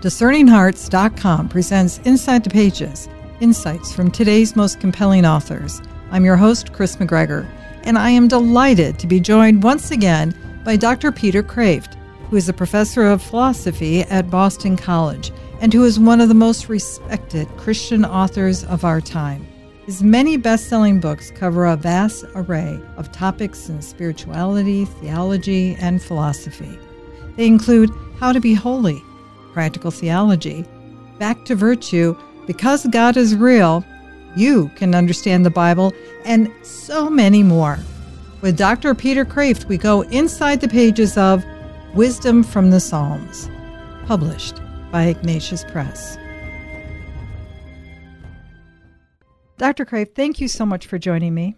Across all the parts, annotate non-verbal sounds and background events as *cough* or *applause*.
DiscerningHearts.com presents Inside the Pages Insights from today's most compelling authors. I'm your host, Kris McGregor, and I am delighted to be joined once again by Dr. Peter Kreeft, who is a professor of philosophy at Boston College and who is one of the most respected Christian authors of our time. His many best selling books cover a vast array of topics in spirituality, theology, and philosophy. They include How to Be Holy practical theology, back to virtue, because God is real, you can understand the Bible, and so many more. With Dr. Peter Kreeft, we go inside the pages of Wisdom from the Psalms, published by Ignatius Press. Dr. Kreeft, thank you so much for joining me.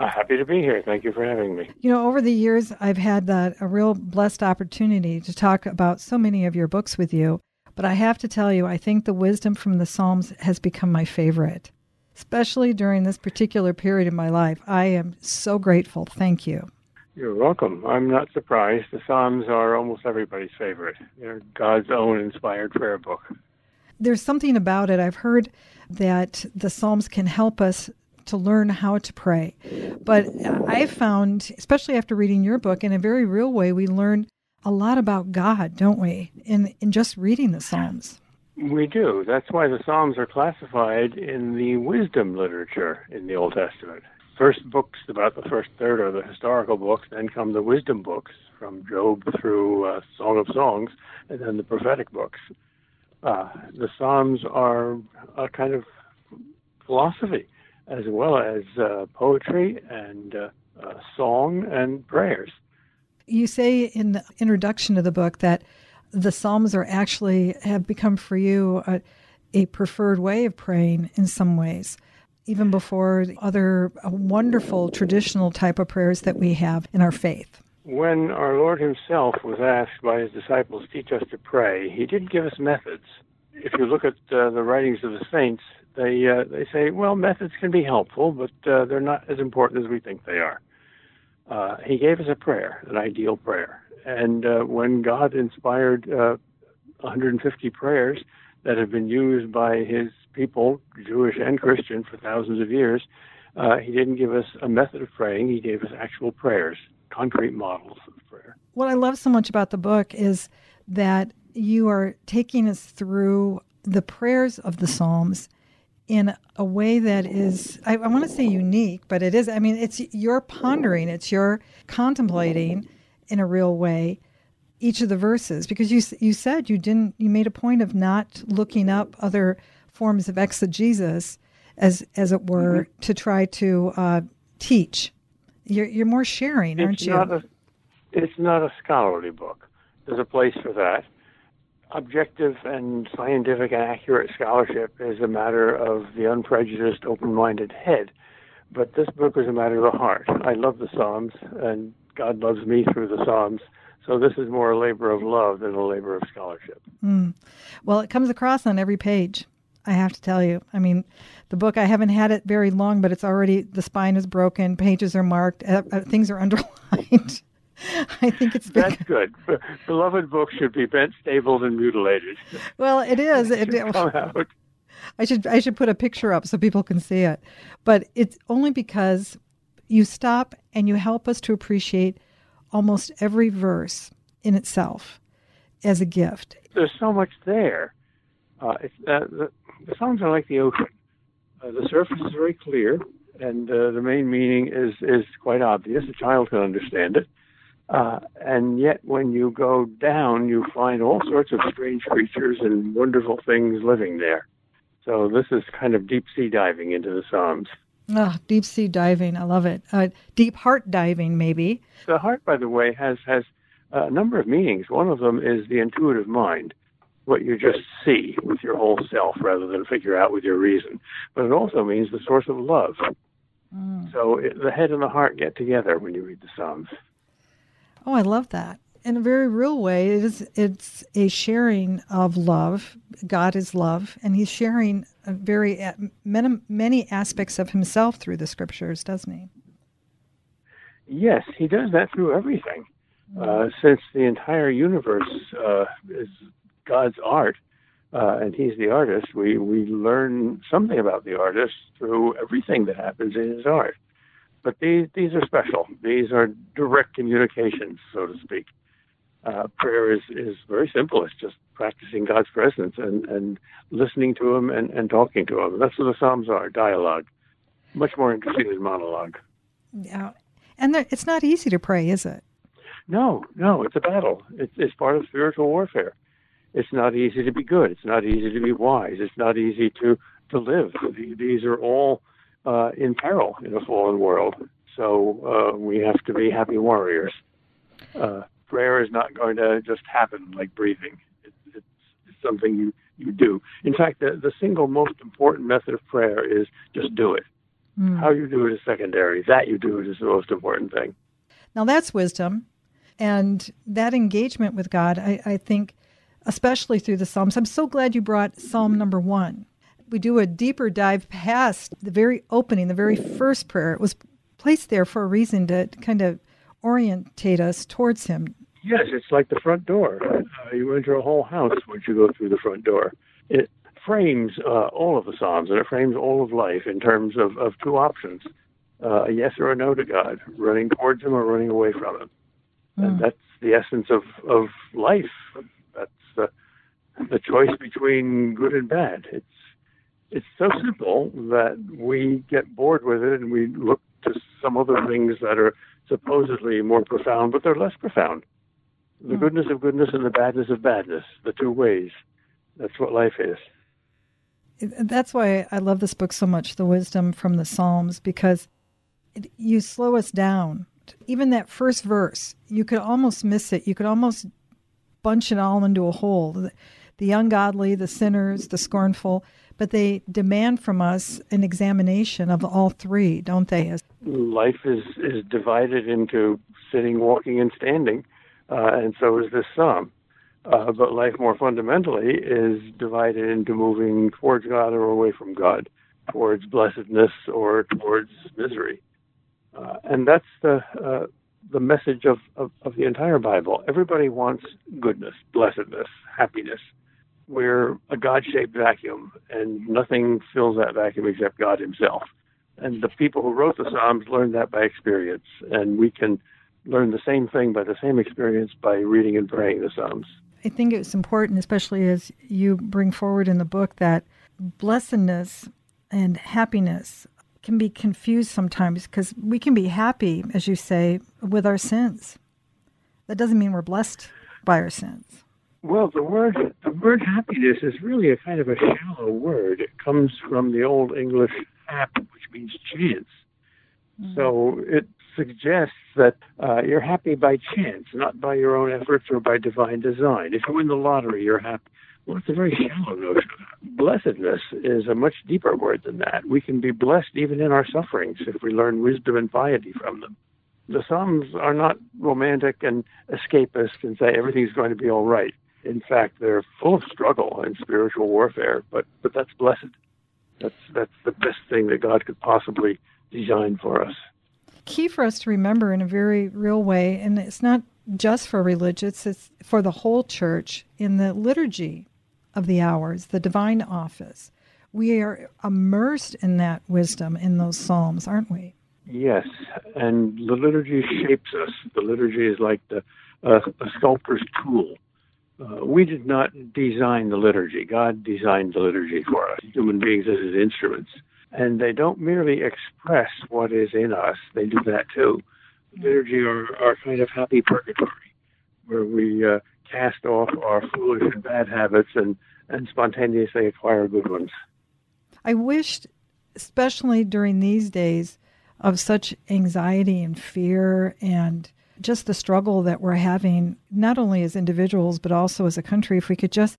Uh, happy to be here. Thank you for having me. You know, over the years, I've had that a real blessed opportunity to talk about so many of your books with you. But I have to tell you, I think the wisdom from the Psalms has become my favorite, especially during this particular period in my life. I am so grateful. Thank you. You're welcome. I'm not surprised. The Psalms are almost everybody's favorite. They're God's own inspired prayer book. There's something about it. I've heard that the Psalms can help us to learn how to pray. But I found, especially after reading your book, in a very real way, we learn a lot about God, don't we, in, in just reading the Psalms? We do. That's why the Psalms are classified in the wisdom literature in the Old Testament. First books, about the first third, are the historical books, then come the wisdom books from Job through uh, Song of Songs, and then the prophetic books. Uh, the Psalms are a kind of philosophy as well as uh, poetry and uh, uh, song and prayers. You say in the introduction of the book that the Psalms are actually have become for you a, a preferred way of praying in some ways, even before other wonderful traditional type of prayers that we have in our faith. When our Lord Himself was asked by His disciples, teach us to pray, He didn't give us methods. If you look at uh, the writings of the saints, they uh, they say, well, methods can be helpful, but uh, they're not as important as we think they are. Uh, he gave us a prayer, an ideal prayer, and uh, when God inspired 150 uh, prayers that have been used by His people, Jewish and Christian, for thousands of years, He didn't give us a method of praying. He gave us actual prayers, concrete models of prayer. What I love so much about the book is that you are taking us through the prayers of the Psalms in a way that is I, I want to say unique, but it is. I mean, it's you're pondering, it's you're contemplating in a real way each of the verses because you you said you didn't you made a point of not looking up other forms of exegesis as as it were mm-hmm. to try to uh, teach. You're you're more sharing, aren't you? Not a, it's not a scholarly book. There's a place for that objective and scientific and accurate scholarship is a matter of the unprejudiced, open minded head. But this book is a matter of the heart. I love the Psalms, and God loves me through the Psalms. So this is more a labor of love than a labor of scholarship. Mm. Well, it comes across on every page. I have to tell you. I mean, the book I haven't had it very long, but it's already the spine is broken, pages are marked, uh, uh, things are *laughs* underlined. *laughs* I think it's been... that's good. Beloved books should be bent, stapled, and mutilated. Well, it *laughs* is. It, it come *laughs* out. I should I should put a picture up so people can see it, but it's only because you stop and you help us to appreciate almost every verse in itself as a gift. There's so much there. Uh, uh, the, the Psalms are like the ocean. Uh, the surface is very clear, and uh, the main meaning is is quite obvious. A child can understand it. Uh, and yet, when you go down, you find all sorts of strange creatures and wonderful things living there. So, this is kind of deep sea diving into the Psalms. Oh, deep sea diving. I love it. Uh, deep heart diving, maybe. The heart, by the way, has, has a number of meanings. One of them is the intuitive mind, what you just see with your whole self rather than figure out with your reason. But it also means the source of love. Mm. So, it, the head and the heart get together when you read the Psalms. Oh, I love that. In a very real way, it is it's a sharing of love. God is love, and He's sharing very many, many aspects of Himself through the Scriptures, doesn't He? Yes, He does that through everything. Uh, since the entire universe uh, is God's art, uh, and he's the artist, we, we learn something about the artist through everything that happens in his art. But these, these are special. These are direct communications, so to speak. Uh, prayer is, is very simple. It's just practicing God's presence and, and listening to Him and, and talking to Him. That's what the Psalms are dialogue. Much more interesting than monologue. Yeah. And there, it's not easy to pray, is it? No, no, it's a battle. It's, it's part of spiritual warfare. It's not easy to be good. It's not easy to be wise. It's not easy to, to live. These are all uh, in peril in a fallen world. So uh, we have to be happy warriors. Uh, prayer is not going to just happen like breathing. It, it's, it's something you, you do. In fact, the, the single most important method of prayer is just do it. Mm. How you do it is secondary. That you do it is the most important thing. Now that's wisdom. And that engagement with God, I, I think, especially through the Psalms, I'm so glad you brought Psalm number one. We do a deeper dive past the very opening, the very first prayer. It was placed there for a reason to kind of orientate us towards Him. Yes, it's like the front door. Uh, you enter a whole house once you go through the front door. It frames uh, all of the Psalms and it frames all of life in terms of, of two options uh, a yes or a no to God, running towards Him or running away from Him. Mm. And that's the essence of, of life. That's the, the choice between good and bad. It's it's so simple that we get bored with it and we look to some other things that are supposedly more profound, but they're less profound. The mm. goodness of goodness and the badness of badness, the two ways. That's what life is. That's why I love this book so much, The Wisdom from the Psalms, because it, you slow us down even that first verse, you could almost miss it. You could almost bunch it all into a whole. The, the ungodly, the sinners, the scornful, but they demand from us an examination of all three, don't they? Life is, is divided into sitting, walking, and standing, uh, and so is this psalm. Uh, but life more fundamentally is divided into moving towards God or away from God, towards blessedness or towards misery. Uh, and that's the uh, the message of, of, of, the entire Bible. Everybody wants goodness, blessedness, happiness. We're a God shaped vacuum, and nothing fills that vacuum except God Himself. And the people who wrote the Psalms learned that by experience, and we can learn the same thing by the same experience by reading and praying the Psalms. I think it's important, especially as you bring forward in the book, that blessedness and happiness can be confused sometimes because we can be happy, as you say, with our sins. That doesn't mean we're blessed by our sins. Well, the word the word happiness is really a kind of a shallow word. It comes from the old English hap, which means chance. Mm-hmm. So it suggests that uh, you're happy by chance, not by your own efforts or by divine design. If you win the lottery, you're happy. Well, it's a very shallow notion. Blessedness is a much deeper word than that. We can be blessed even in our sufferings if we learn wisdom and piety from them. The Psalms are not romantic and escapist and say everything's going to be all right. In fact, they're full of struggle and spiritual warfare, but, but that's blessed. That's, that's the best thing that God could possibly design for us. Key for us to remember in a very real way, and it's not just for religious, it's for the whole church in the liturgy of the hours, the divine office. We are immersed in that wisdom in those psalms, aren't we? Yes, and the liturgy shapes us. The liturgy is like the uh, a sculptor's tool. Uh, we did not design the liturgy. God designed the liturgy for us, human beings as his instruments. And they don't merely express what is in us, they do that too. Liturgy are, are kind of happy purgatory, where we uh, cast off our foolish and bad habits and, and spontaneously acquire good ones. I wished, especially during these days of such anxiety and fear and just the struggle that we're having, not only as individuals, but also as a country, if we could just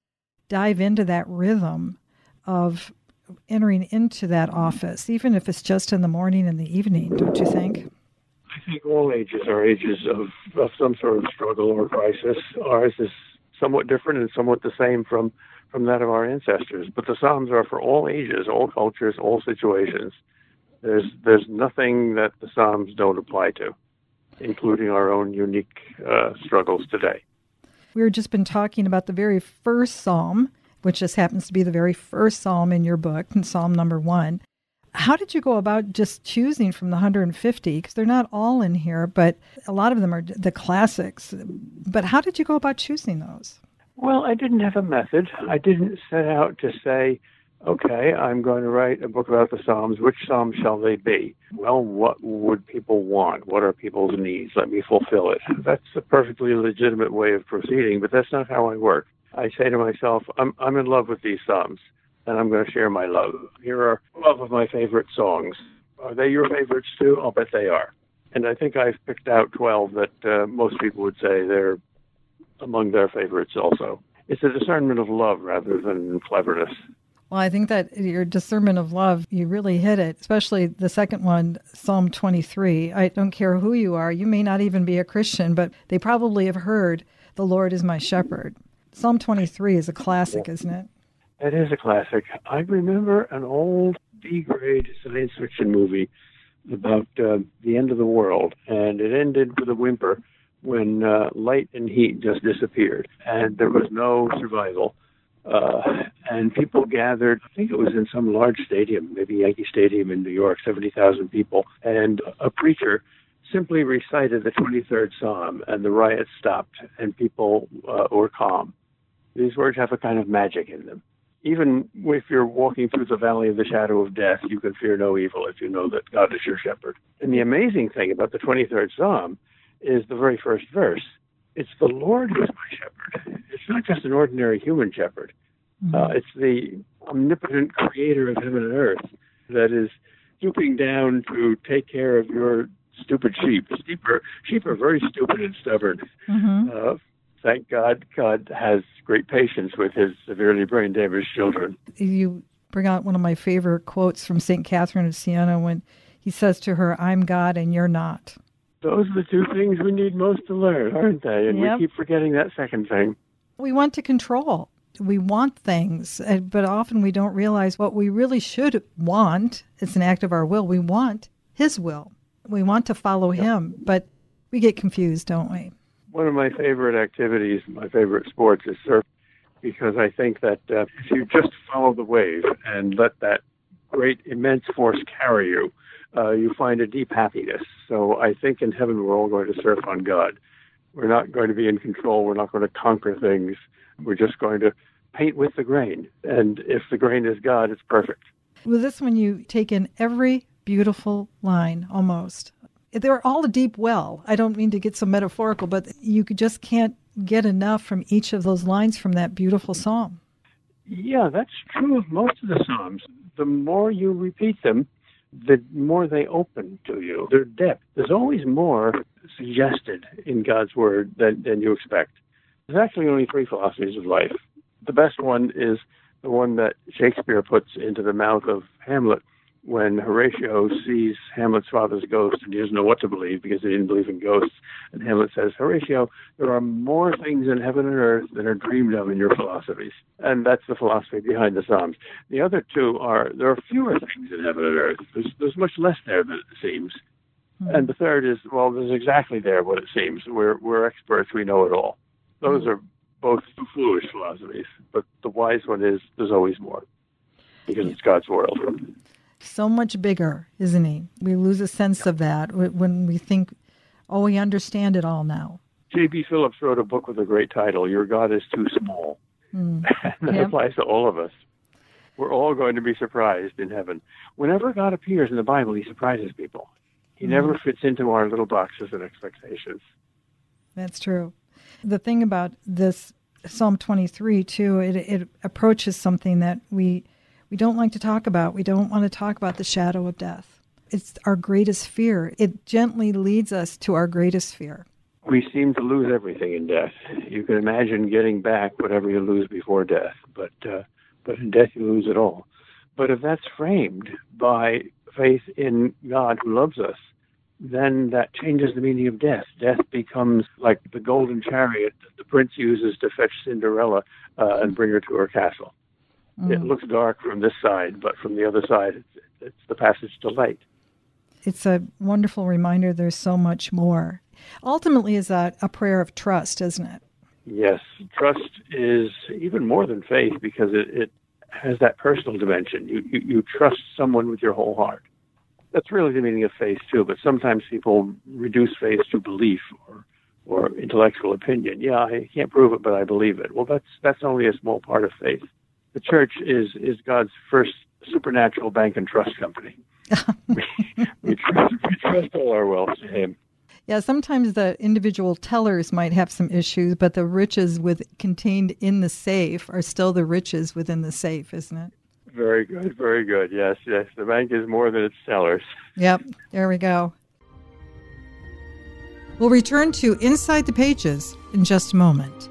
dive into that rhythm of entering into that office, even if it's just in the morning and the evening, don't you think? I think all ages are ages of, of some sort of struggle or crisis. Ours is somewhat different and somewhat the same from, from that of our ancestors. But the Psalms are for all ages, all cultures, all situations. There's, there's nothing that the Psalms don't apply to, including our own unique uh, struggles today. We've just been talking about the very first Psalm, which just happens to be the very first psalm in your book, in Psalm number one. How did you go about just choosing from the 150? Because they're not all in here, but a lot of them are the classics. But how did you go about choosing those? Well, I didn't have a method. I didn't set out to say, okay, I'm going to write a book about the Psalms. Which Psalms shall they be? Well, what would people want? What are people's needs? Let me fulfill it. That's a perfectly legitimate way of proceeding, but that's not how I work. I say to myself, I'm, I'm in love with these Psalms, and I'm going to share my love. Here are 12 of my favorite songs. Are they your favorites too? I'll bet they are. And I think I've picked out 12 that uh, most people would say they're among their favorites also. It's a discernment of love rather than cleverness. Well, I think that your discernment of love, you really hit it, especially the second one, Psalm 23. I don't care who you are. You may not even be a Christian, but they probably have heard, The Lord is my shepherd. Psalm 23 is a classic, isn't it? It is a classic. I remember an old B grade science fiction movie about uh, the end of the world, and it ended with a whimper when uh, light and heat just disappeared, and there was no survival. Uh, and people gathered, I think it was in some large stadium, maybe Yankee Stadium in New York, 70,000 people. And a preacher simply recited the 23rd Psalm, and the riot stopped, and people uh, were calm. These words have a kind of magic in them. Even if you're walking through the valley of the shadow of death, you can fear no evil if you know that God is your shepherd. And the amazing thing about the 23rd Psalm is the very first verse. It's the Lord who is my shepherd. It's not just an ordinary human shepherd. Mm-hmm. Uh, it's the omnipotent creator of heaven and earth that is stooping down to take care of your stupid sheep. Sheep are, sheep are very stupid and stubborn. Mm-hmm. Uh, thank God, God has great patience with his severely brain damaged children. You bring out one of my favorite quotes from St. Catherine of Siena when he says to her, I'm God and you're not. Those are the two things we need most to learn, aren't they? And yep. we keep forgetting that second thing. We want to control. We want things, uh, but often we don't realize what we really should want. It's an act of our will. We want His will. We want to follow yep. Him, but we get confused, don't we? One of my favorite activities, my favorite sports is surf, because I think that uh, if you just follow the wave and let that great, immense force carry you, uh, you find a deep happiness. So I think in heaven we're all going to surf on God. We're not going to be in control. We're not going to conquer things. We're just going to paint with the grain. And if the grain is God, it's perfect. With this one, you take in every beautiful line almost. They're all a deep well. I don't mean to get so metaphorical, but you just can't get enough from each of those lines from that beautiful psalm. Yeah, that's true of most of the psalms. The more you repeat them, the more they open to you, their depth. There's always more suggested in God's Word than, than you expect. There's actually only three philosophies of life. The best one is the one that Shakespeare puts into the mouth of Hamlet, when Horatio sees Hamlet's father's ghost and he doesn't know what to believe because he didn't believe in ghosts. And Hamlet says, Horatio, there are more things in heaven and earth than are dreamed of in your philosophies. And that's the philosophy behind the Psalms. The other two are there are fewer things in heaven and earth. There's, there's much less there than it seems. Mm-hmm. And the third is, well, there's exactly there what it seems. We're, we're experts, we know it all. Those mm-hmm. are both foolish philosophies, but the wise one is there's always more because it's God's world so much bigger, isn't he? We lose a sense of that when we think, oh, we understand it all now. J.B. Phillips wrote a book with a great title, Your God is Too Small. *laughs* Mm. that yep. applies to all of us. We're all going to be surprised in heaven. Whenever God appears in the Bible, he surprises people. He mm. never fits into our little boxes and expectations. That's true. The thing about this Psalm 23, too, it, it approaches something that we we don't like to talk about. We don't want to talk about the shadow of death. It's our greatest fear. It gently leads us to our greatest fear. We seem to lose everything in death. You can imagine getting back whatever you lose before death, but uh, but in death you lose it all. But if that's framed by faith in God who loves us, then that changes the meaning of death. Death becomes like the golden chariot that the prince uses to fetch Cinderella uh, and bring her to her castle. Mm. It looks dark from this side, but from the other side, it's, it's the passage to light. It's a wonderful reminder there's so much more. Ultimately, is that a prayer of trust, isn't it? Yes, trust is even more than faith because it, it has that personal dimension. You, you, you trust someone with your whole heart. That's really the meaning of faith too. But sometimes people reduce faith to belief or or intellectual opinion. Yeah, I can't prove it, but I believe it. Well, that's that's only a small part of faith. The church is is God's first supernatural bank and trust company. *laughs* we, we, trust, we trust all our wealth to Him. Yeah, sometimes the individual tellers might have some issues, but the riches with contained in the safe are still the riches within the safe, isn't it? Very good, very good. Yes, yes. The bank is more than its tellers. Yep, there we go. We'll return to Inside the Pages in just a moment.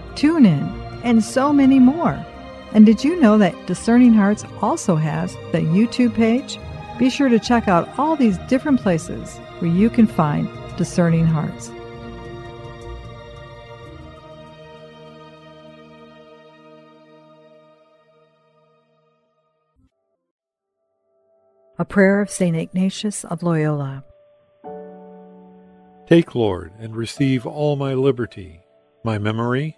TuneIn, and so many more? And did you know that Discerning Hearts also has the YouTube page? Be sure to check out all these different places where you can find Discerning Hearts. A prayer of St. Ignatius of Loyola. Take, Lord, and receive all my liberty, my memory,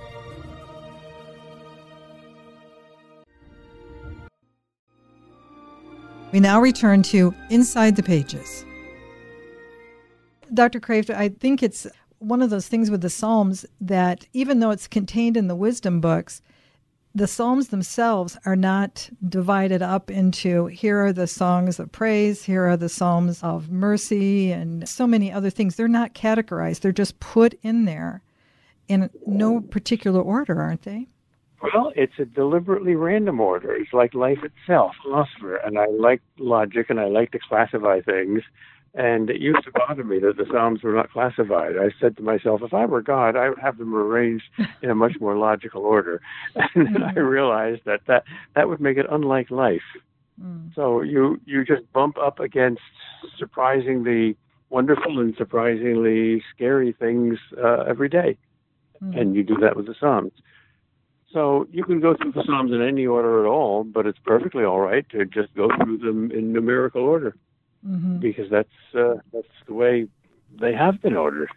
We now return to Inside the Pages. Dr. Kreeft, I think it's one of those things with the Psalms that even though it's contained in the wisdom books, the Psalms themselves are not divided up into here are the songs of praise, here are the Psalms of mercy, and so many other things. They're not categorized, they're just put in there in no particular order, aren't they? Well, it's a deliberately random order. It's like life itself, philosopher. And I like logic and I like to classify things. And it used to bother me that the Psalms were not classified. I said to myself, if I were God, I would have them arranged in a much more logical order. *laughs* And then I realized that that, that would make it unlike life. Mm. So you, you just bump up against surprisingly wonderful and surprisingly scary things uh, every day. Mm. And you do that with the Psalms. So you can go through the Psalms in any order at all, but it's perfectly all right to just go through them in numerical order mm-hmm. because that's uh, that's the way they have been ordered.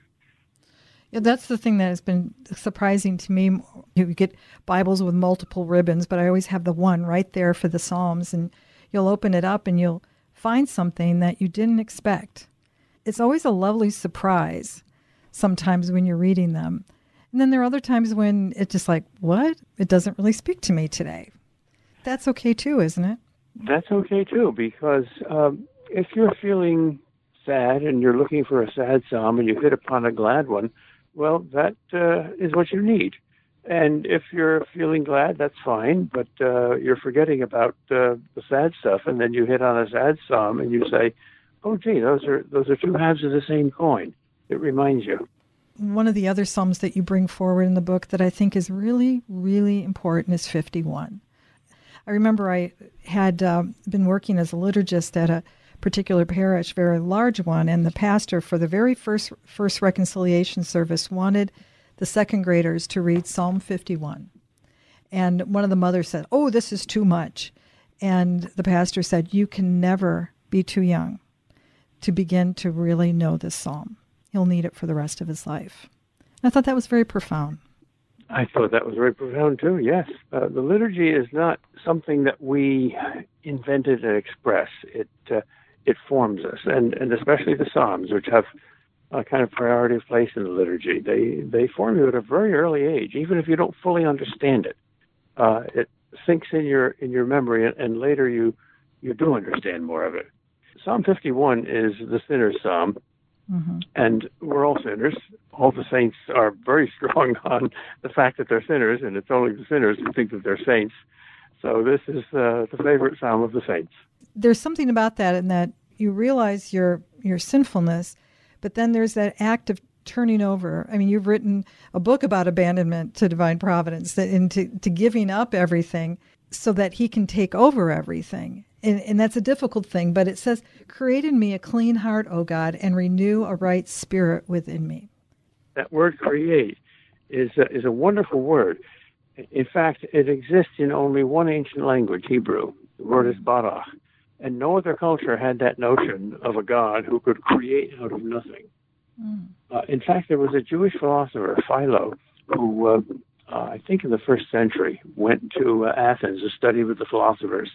Yeah, that's the thing that has been surprising to me. You get Bibles with multiple ribbons, but I always have the one right there for the Psalms, and you'll open it up and you'll find something that you didn't expect. It's always a lovely surprise sometimes when you're reading them. And then there are other times when it's just like, what? It doesn't really speak to me today. That's okay too, isn't it? That's okay too, because um, if you're feeling sad and you're looking for a sad psalm and you hit upon a glad one, well, that uh, is what you need. And if you're feeling glad, that's fine, but uh, you're forgetting about uh, the sad stuff, and then you hit on a sad psalm and you say, "Oh, gee, those are those are two halves of the same coin." It reminds you. One of the other psalms that you bring forward in the book that I think is really, really important is 51. I remember I had uh, been working as a liturgist at a particular parish, very large one, and the pastor for the very first first reconciliation service wanted the second graders to read Psalm 51. And one of the mothers said, "Oh, this is too much." And the pastor said, "You can never be too young to begin to really know this psalm. He'll need it for the rest of his life." And I thought that was very profound. I thought that was very profound too. Yes, uh, the liturgy is not something that we invented and express. It uh, it forms us, and and especially the Psalms, which have a kind of priority of place in the liturgy. They they form you at a very early age, even if you don't fully understand it. Uh, it sinks in your in your memory, and, and later you you do understand more of it. Psalm 51 is the sinner's psalm, Mm-hmm. And we're all sinners. All the saints are very *laughs* strong on the fact that they're sinners, and it's only the sinners who think that they're saints. So this is uh, the favorite psalm of the saints. There's something about that in that you realize your your sinfulness, but then there's that act of turning over. I mean, you've written a book about abandonment to divine providence, that into to giving up everything so that He can take over everything and, and that's a difficult thing, but it says, Create in me a clean heart, O God, and renew a right spirit within me. That word create is a, is a wonderful word. In fact, it exists in only one ancient language, Hebrew. The word is barach. And no other culture had that notion of a God who could create out of nothing. Mm. Uh, in fact, there was a Jewish philosopher, Philo, who uh, uh, I think in the first century went to uh, Athens to study with the philosophers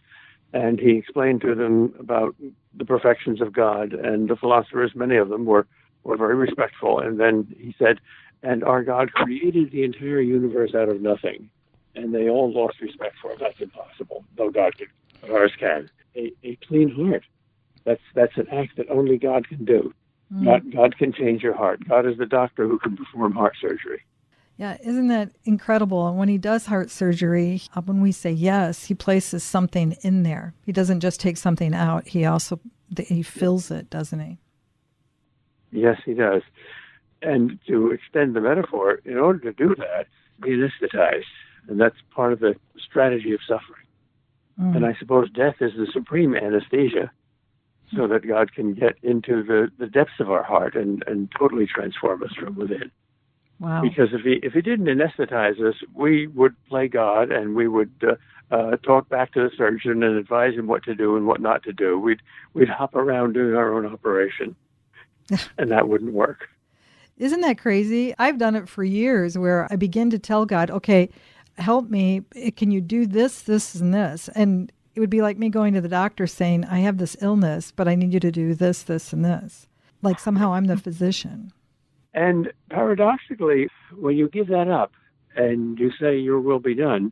and he explained to them about the perfections of God. And the philosophers, many of them, were were very respectful. And then he said, "And our God created the entire universe out of nothing." And they all lost respect for him. That's impossible. No God can, but ours can. A, a clean heart. That's that's an act that only God can do. Mm. God, God can change your heart. God is the doctor who can perform heart surgery. Yeah, isn't that incredible? And when he does heart surgery, uh, when we say yes, he places something in there. He doesn't just take something out; he also he fills it, doesn't he? Yes, he does. And to extend the metaphor, in order to do that, be anesthetized, and that's part of the strategy of suffering. Mm. And I suppose death is the supreme anesthesia, so that God can get into the, the depths of our heart and, and totally transform us from within. Wow. Because if he if he didn't anesthetize us, we would play God and we would uh, uh, talk back to the surgeon and advise him what to do and what not to do. We'd we'd hop around doing our own operation, *laughs* and that wouldn't work. Isn't that crazy? I've done it for years where I begin to tell God, okay, help me. Can you do this, this, and this? And it would be like me going to the doctor saying, I have this illness, but I need you to do this, this, and this. Like somehow I'm the *laughs* physician. And paradoxically, when you give that up and you say your will be done,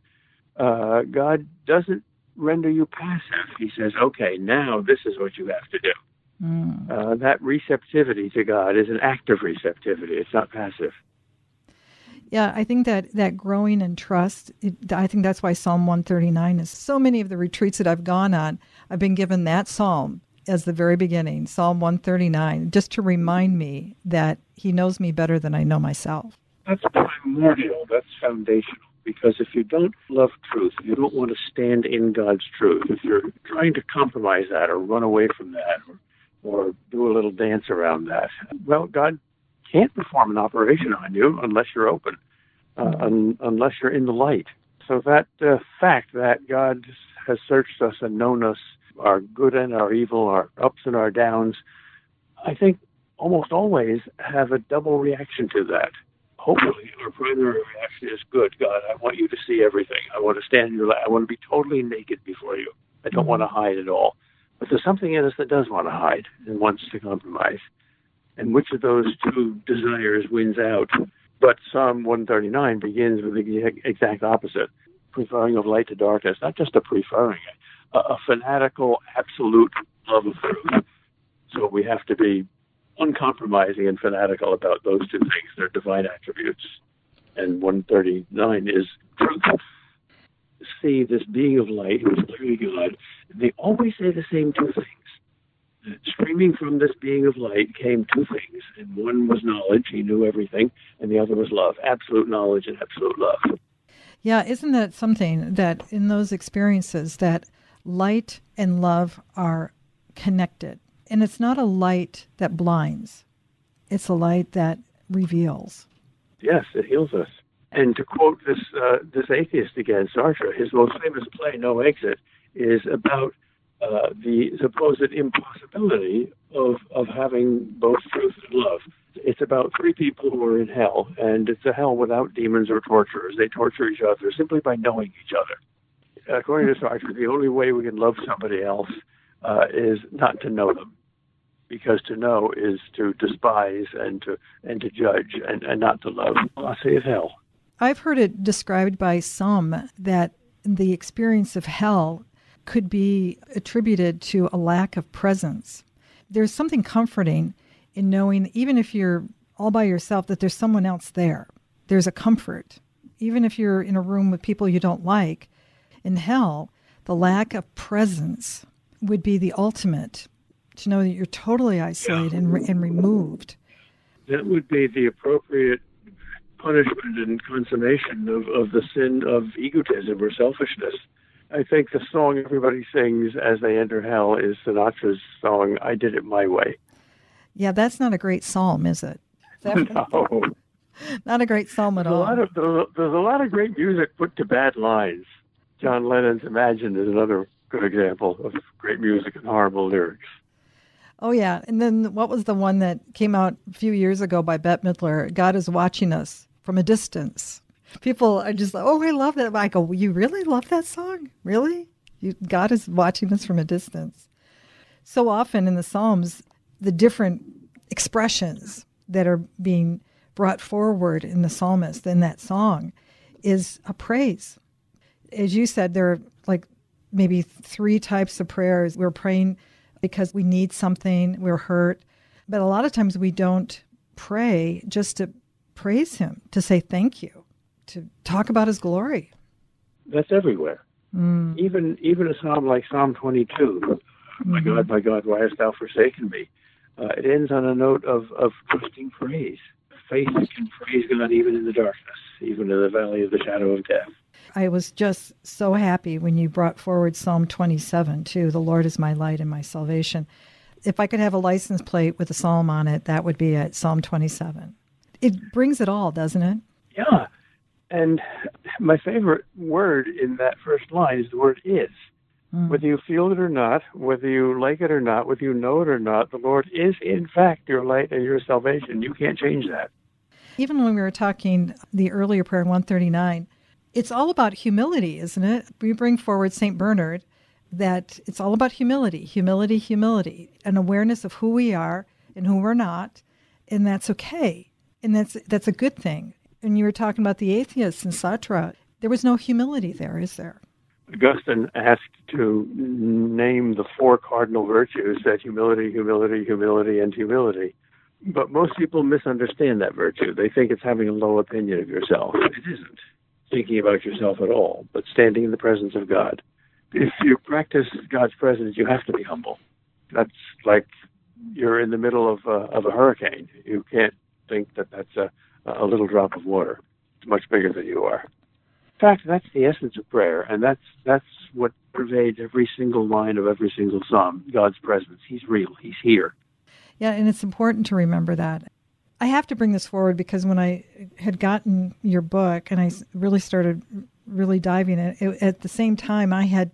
uh, God doesn't render you passive. He says, okay, now this is what you have to do. Mm. Uh, that receptivity to God is an active receptivity. It's not passive. Yeah, I think that that growing in trust. It, I think that's why Psalm 139 is so many of the retreats that I've gone on. I've been given that psalm as the very beginning, Psalm 139, just to remind me that He knows me better than I know myself. That's primordial. That's foundational. Because if you don't love truth, you don't want to stand in God's truth. If you're trying to compromise that or run away from that or, or do a little dance around that, well, God can't perform an operation on you unless you're open, uh, un- unless you're in the light. So that uh, fact that God has searched us and known us our good and our evil, our ups and our downs, I think almost always have a double reaction to that. Hopefully, our primary reaction is good. God, I want you to see everything. I want to stand in your light. I want to be totally naked before you. I don't want to hide at all. But there's something in us that does want to hide and wants to compromise. And which of those two desires wins out? But Psalm 139 begins with the exact opposite preferring of light to darkness, not just a preferring, a, a fanatical, absolute love of truth. So we have to be uncompromising and fanatical about those two things. They're divine attributes. and 139 is truth. See this being of light who is clearly God. They always say the same two things. Streaming from this being of light came two things, and one was knowledge, he knew everything, and the other was love, absolute knowledge and absolute love. Yeah, isn't that something that in those experiences that light and love are connected? And it's not a light that blinds. It's a light that reveals. Yes, it heals us. And to quote this uh, this atheist again, Sartre, his most famous play, No Exit, is about uh, the supposed impossibility of of having both truth and love. It's about three people who are in hell, and it's a hell without demons or torturers. They torture each other simply by knowing each other. According to Sartre, the only way we can love somebody else uh, is not to know them because to know is to despise and to and to judge and, and not to love. Philosophy of hell. I've heard it described by some that the experience of hell could be attributed to a lack of presence. There's something comforting in knowing, even if you're all by yourself, that there's someone else there. There's a comfort. Even if you're in a room with people you don't like, in hell, the lack of presence would be the ultimate to know that you're totally isolated yeah. and, and removed. That would be the appropriate punishment and consummation of, of the sin of egotism or selfishness. I think the song everybody sings as they enter hell is Sinatra's song, I Did It My Way. Yeah, that's not a great psalm, is it? *laughs* no. Not a great psalm at there's all. A lot of, there's a lot of great music put to bad lines. John Lennon's Imagine is another good example of great music and horrible lyrics. Oh yeah, and then what was the one that came out a few years ago by Bette Midler? God is watching us from a distance. People are just like, "Oh, I love that." I go, "You really love that song? Really? You, God is watching us from a distance." So often in the Psalms, the different expressions that are being brought forward in the psalmist in that song is a praise. As you said, there are like maybe three types of prayers. We're praying because we need something, we're hurt. But a lot of times we don't pray just to praise Him, to say thank you, to talk about His glory. That's everywhere. Mm. Even even a psalm like Psalm 22, mm-hmm. My God, my God, why hast thou forsaken me? Uh, it ends on a note of, of trusting praise. Faith can praise God even in the darkness, even in the valley of the shadow of death. I was just so happy when you brought forward Psalm 27 too. The Lord is my light and my salvation. If I could have a license plate with a psalm on it, that would be at Psalm 27. It brings it all, doesn't it? Yeah. And my favorite word in that first line is the word is. Mm. Whether you feel it or not, whether you like it or not, whether you know it or not, the Lord is in fact your light and your salvation. You can't change that. Even when we were talking the earlier prayer in 139, it's all about humility, isn't it? We bring forward St. Bernard that it's all about humility, humility, humility, an awareness of who we are and who we're not, and that's okay. And that's that's a good thing. And you were talking about the atheists in Sartre. There was no humility there, is there? Augustine asked to name the four cardinal virtues that humility, humility, humility, and humility. But most people misunderstand that virtue. They think it's having a low opinion of yourself. It isn't thinking about yourself at all, but standing in the presence of God. If you practice God's presence, you have to be humble. That's like you're in the middle of a, of a hurricane. You can't think that that's a, a little drop of water. It's much bigger than you are. In fact, that's the essence of prayer, and that's that's what pervades every single line of every single psalm. God's presence. He's real. He's here. Yeah, and it's important to remember that. I have to bring this forward because when I had gotten your book and I really started really diving in, it, at the same time I had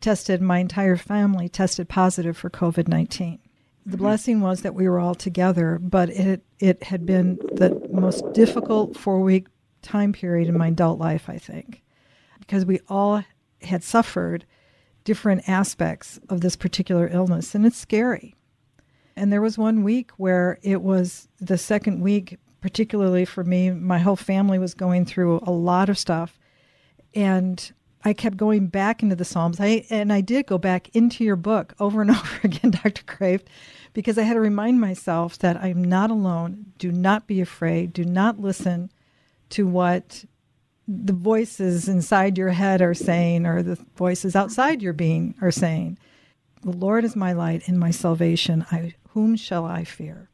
tested my entire family tested positive for COVID nineteen. The mm-hmm. blessing was that we were all together, but it it had been the most difficult four week time period in my adult life, I think, because we all had suffered different aspects of this particular illness, and it's scary. And there was one week where it was the second week, particularly for me, my whole family was going through a lot of stuff. And I kept going back into the Psalms. I and I did go back into your book over and *laughs* over again, Dr. Kreeft, because I had to remind myself that I'm not alone. Do not be afraid. Do not listen to what the voices inside your head are saying or the voices outside your being are saying. The Lord is my light and my salvation. I, whom shall I fear?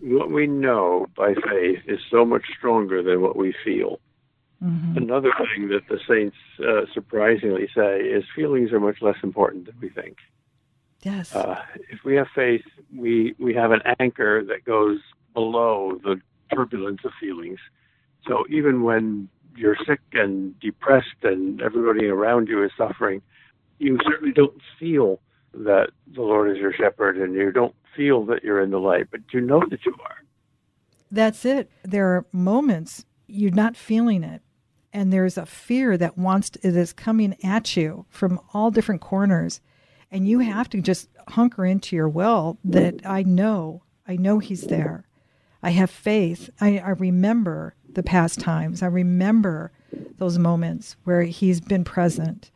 What we know by faith is so much stronger than what we feel. Mm-hmm. Another thing that the saints uh, surprisingly say is feelings are much less important than we think. Yes. Uh, if we have faith, we, we have an anchor that goes below the turbulence of feelings. So even when you're sick and depressed and everybody around you is suffering, you certainly don't feel that the Lord is your shepherd and you don't feel that you're in the light, but you know that you are. That's it. There are moments you're not feeling it. And there's a fear that wants to, it is coming at you from all different corners. And you have to just hunker into your will that I know, I know He's there. I have faith. I, I remember the past times. I remember those moments where He's been present.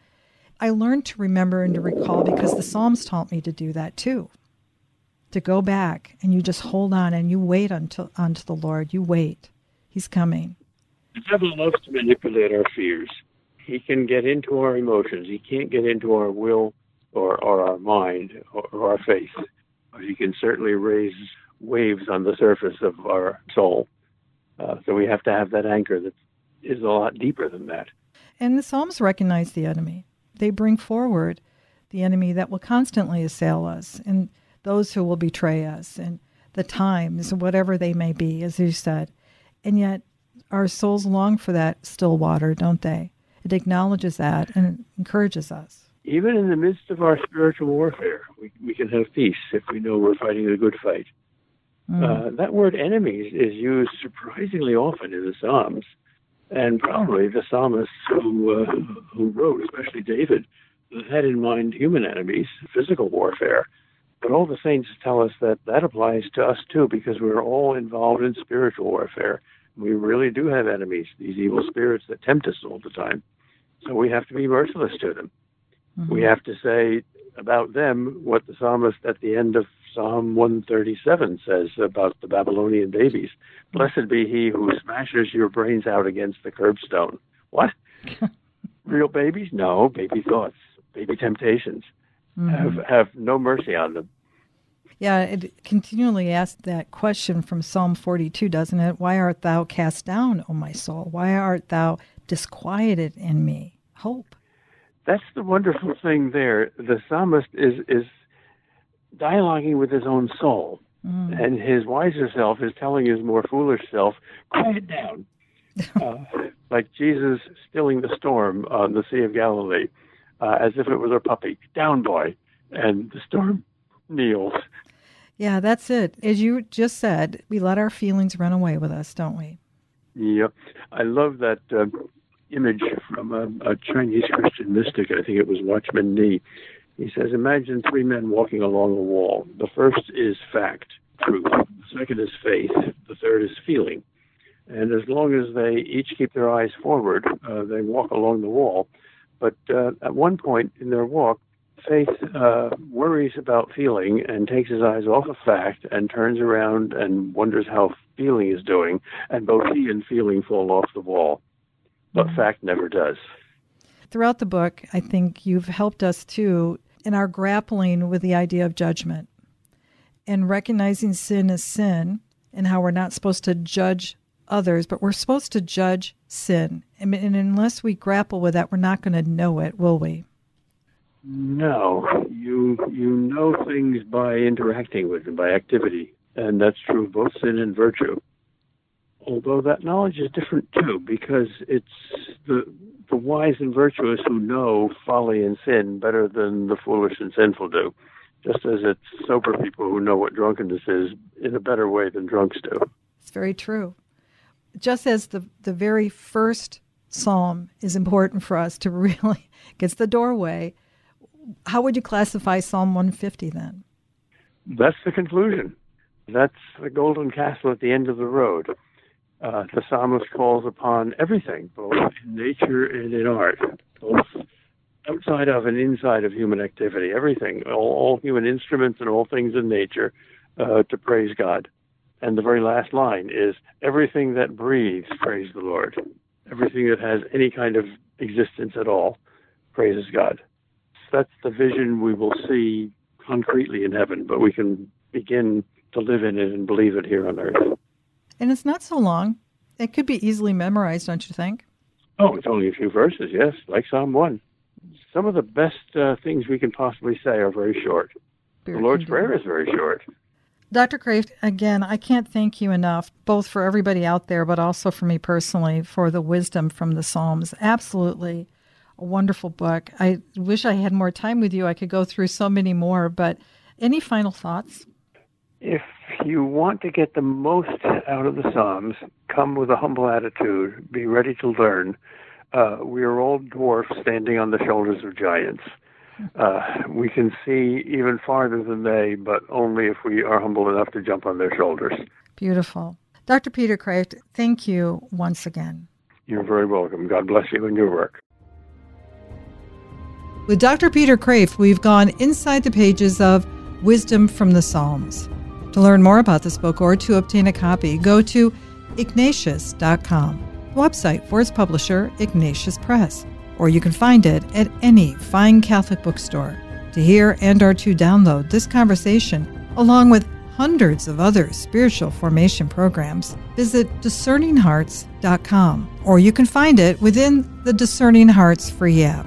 I learned to remember and to recall because the Psalms taught me to do that too. To go back and you just hold on and you wait until unto the Lord. You wait. He's coming. The devil loves to manipulate our fears. He can get into our emotions. He can't get into our will or, or our mind or, or our faith. But he can certainly raise waves on the surface of our soul. Uh, so we have to have that anchor that is a lot deeper than that. And the Psalms recognize the enemy. They bring forward the enemy that will constantly assail us and those who will betray us and the times, whatever they may be, as you said. And yet, our souls long for that still water, don't they? It acknowledges that and encourages us. Even in the midst of our spiritual warfare, we, we can have peace if we know we're fighting a good fight. Mm. Uh, that word enemies is used surprisingly often in the Psalms, and probably the psalmists who uh, who wrote, especially David, had in mind human enemies, physical warfare. But all the saints tell us that that applies to us too, because we're all involved in spiritual warfare. We really do have enemies, these evil spirits that tempt us all the time. So we have to be merciless to them. Mm-hmm. We have to say about them what the psalmist at the end of Psalm 137 says about the Babylonian babies. Blessed be he who smashes your brains out against the curbstone. What? *laughs* Real babies? No, baby thoughts, baby temptations. Mm-hmm. Have have no mercy on them. Yeah, it continually asks that question from Psalm 42, doesn't it? Why art thou cast down, O my soul? Why art thou disquieted in me? Hope. That's the wonderful thing there. The psalmist is is dialoguing with his own soul. Mm. And his wiser self is telling his more foolish self, quiet down. *laughs* uh, like Jesus stilling the storm on the Sea of Galilee, uh, as if it was a puppy. Down, boy. And the storm kneels. Yeah, that's it. As you just said, we let our feelings run away with us, don't we? Yep. I love that uh, image from a, a Chinese Christian mystic. I think it was Watchman Nee he says, Imagine three men walking along a wall. The first is fact, truth. The second is faith. The third is feeling. And as long as they each keep their eyes forward, uh, they walk along the wall. But uh, at one point in their walk, faith uh, worries about feeling and takes his eyes off of fact and turns around and wonders how feeling is doing. And both he and feeling fall off the wall. But fact never does throughout the book, I think you've helped us too in our grappling with the idea of judgment and recognizing sin as sin and how we're not supposed to judge others, but we're supposed to judge sin. And, unless we grapple with that, we're not going to know it, will we? No, you you know things by interacting with them, by activity, and that's true of both sin and virtue. Although that knowledge is different too, because it's the the wise and virtuous who know folly and sin better than the foolish and sinful do, just as it's sober people who know what drunkenness is in a better way than drunks do. It's very true. Just as the, the very first psalm is important for us to *laughs* really gets the doorway, how would you classify Psalm 150 then? That's the conclusion. That's the golden castle at the end of the road uh, the psalmist calls upon everything, both in nature and in art, both outside of and inside of human activity, everything, all, all human instruments and all things in nature, uh, to praise God. And the very last line is everything that breathes, praise the Lord. Everything that has any kind of existence at all praises God. So that's the vision we will see concretely in heaven, but we can begin to live in it and believe it here on earth. And it's not so long. It could be easily memorized, don't you think? Oh, it's only a few verses, yes, like Psalm 1. Some of the best uh, things we can possibly say are very short. the Lord's Prayer is very short. Dr. Kreeft, again, I can't thank you enough, both for everybody out there, but also for me personally, for the wisdom from the Psalms. Absolutely a wonderful book. I wish I had more time with you. I could go through so many more, but any final thoughts? If you want to get the most out of the Psalms, come with a humble attitude, be ready to learn. Uh, we are all dwarfs standing on the shoulders of giants. Uh, we can see even farther than they, but only if we are humble enough to jump on their shoulders. Beautiful. Dr. Peter Kreeft, thank you once again. You're very welcome. God bless you and your work. With Dr. Peter Kreeft, we've gone inside the pages of Wisdom from the Psalms. To learn more about this book or to obtain a copy, go to ignatius.com, the website for its publisher, Ignatius Press, or you can find it at any fine Catholic bookstore. To hear and or to download this conversation, along with hundreds of other spiritual formation programs, visit discerninghearts.com, or you can find it within the Discerning Hearts free app.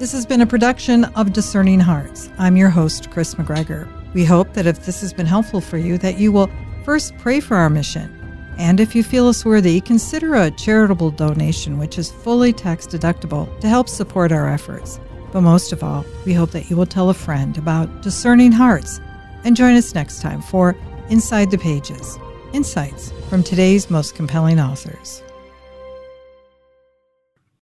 This has been a production of Discerning Hearts. I'm your host, Kris McGregor. We hope that if this has been helpful for you, that you will first pray for our mission. And if you feel us worthy, consider a charitable donation, which is fully tax deductible, to help support our efforts. But most of all, we hope that you will tell a friend about Discerning Hearts and join us next time for Inside the Pages Insights from today's most compelling authors.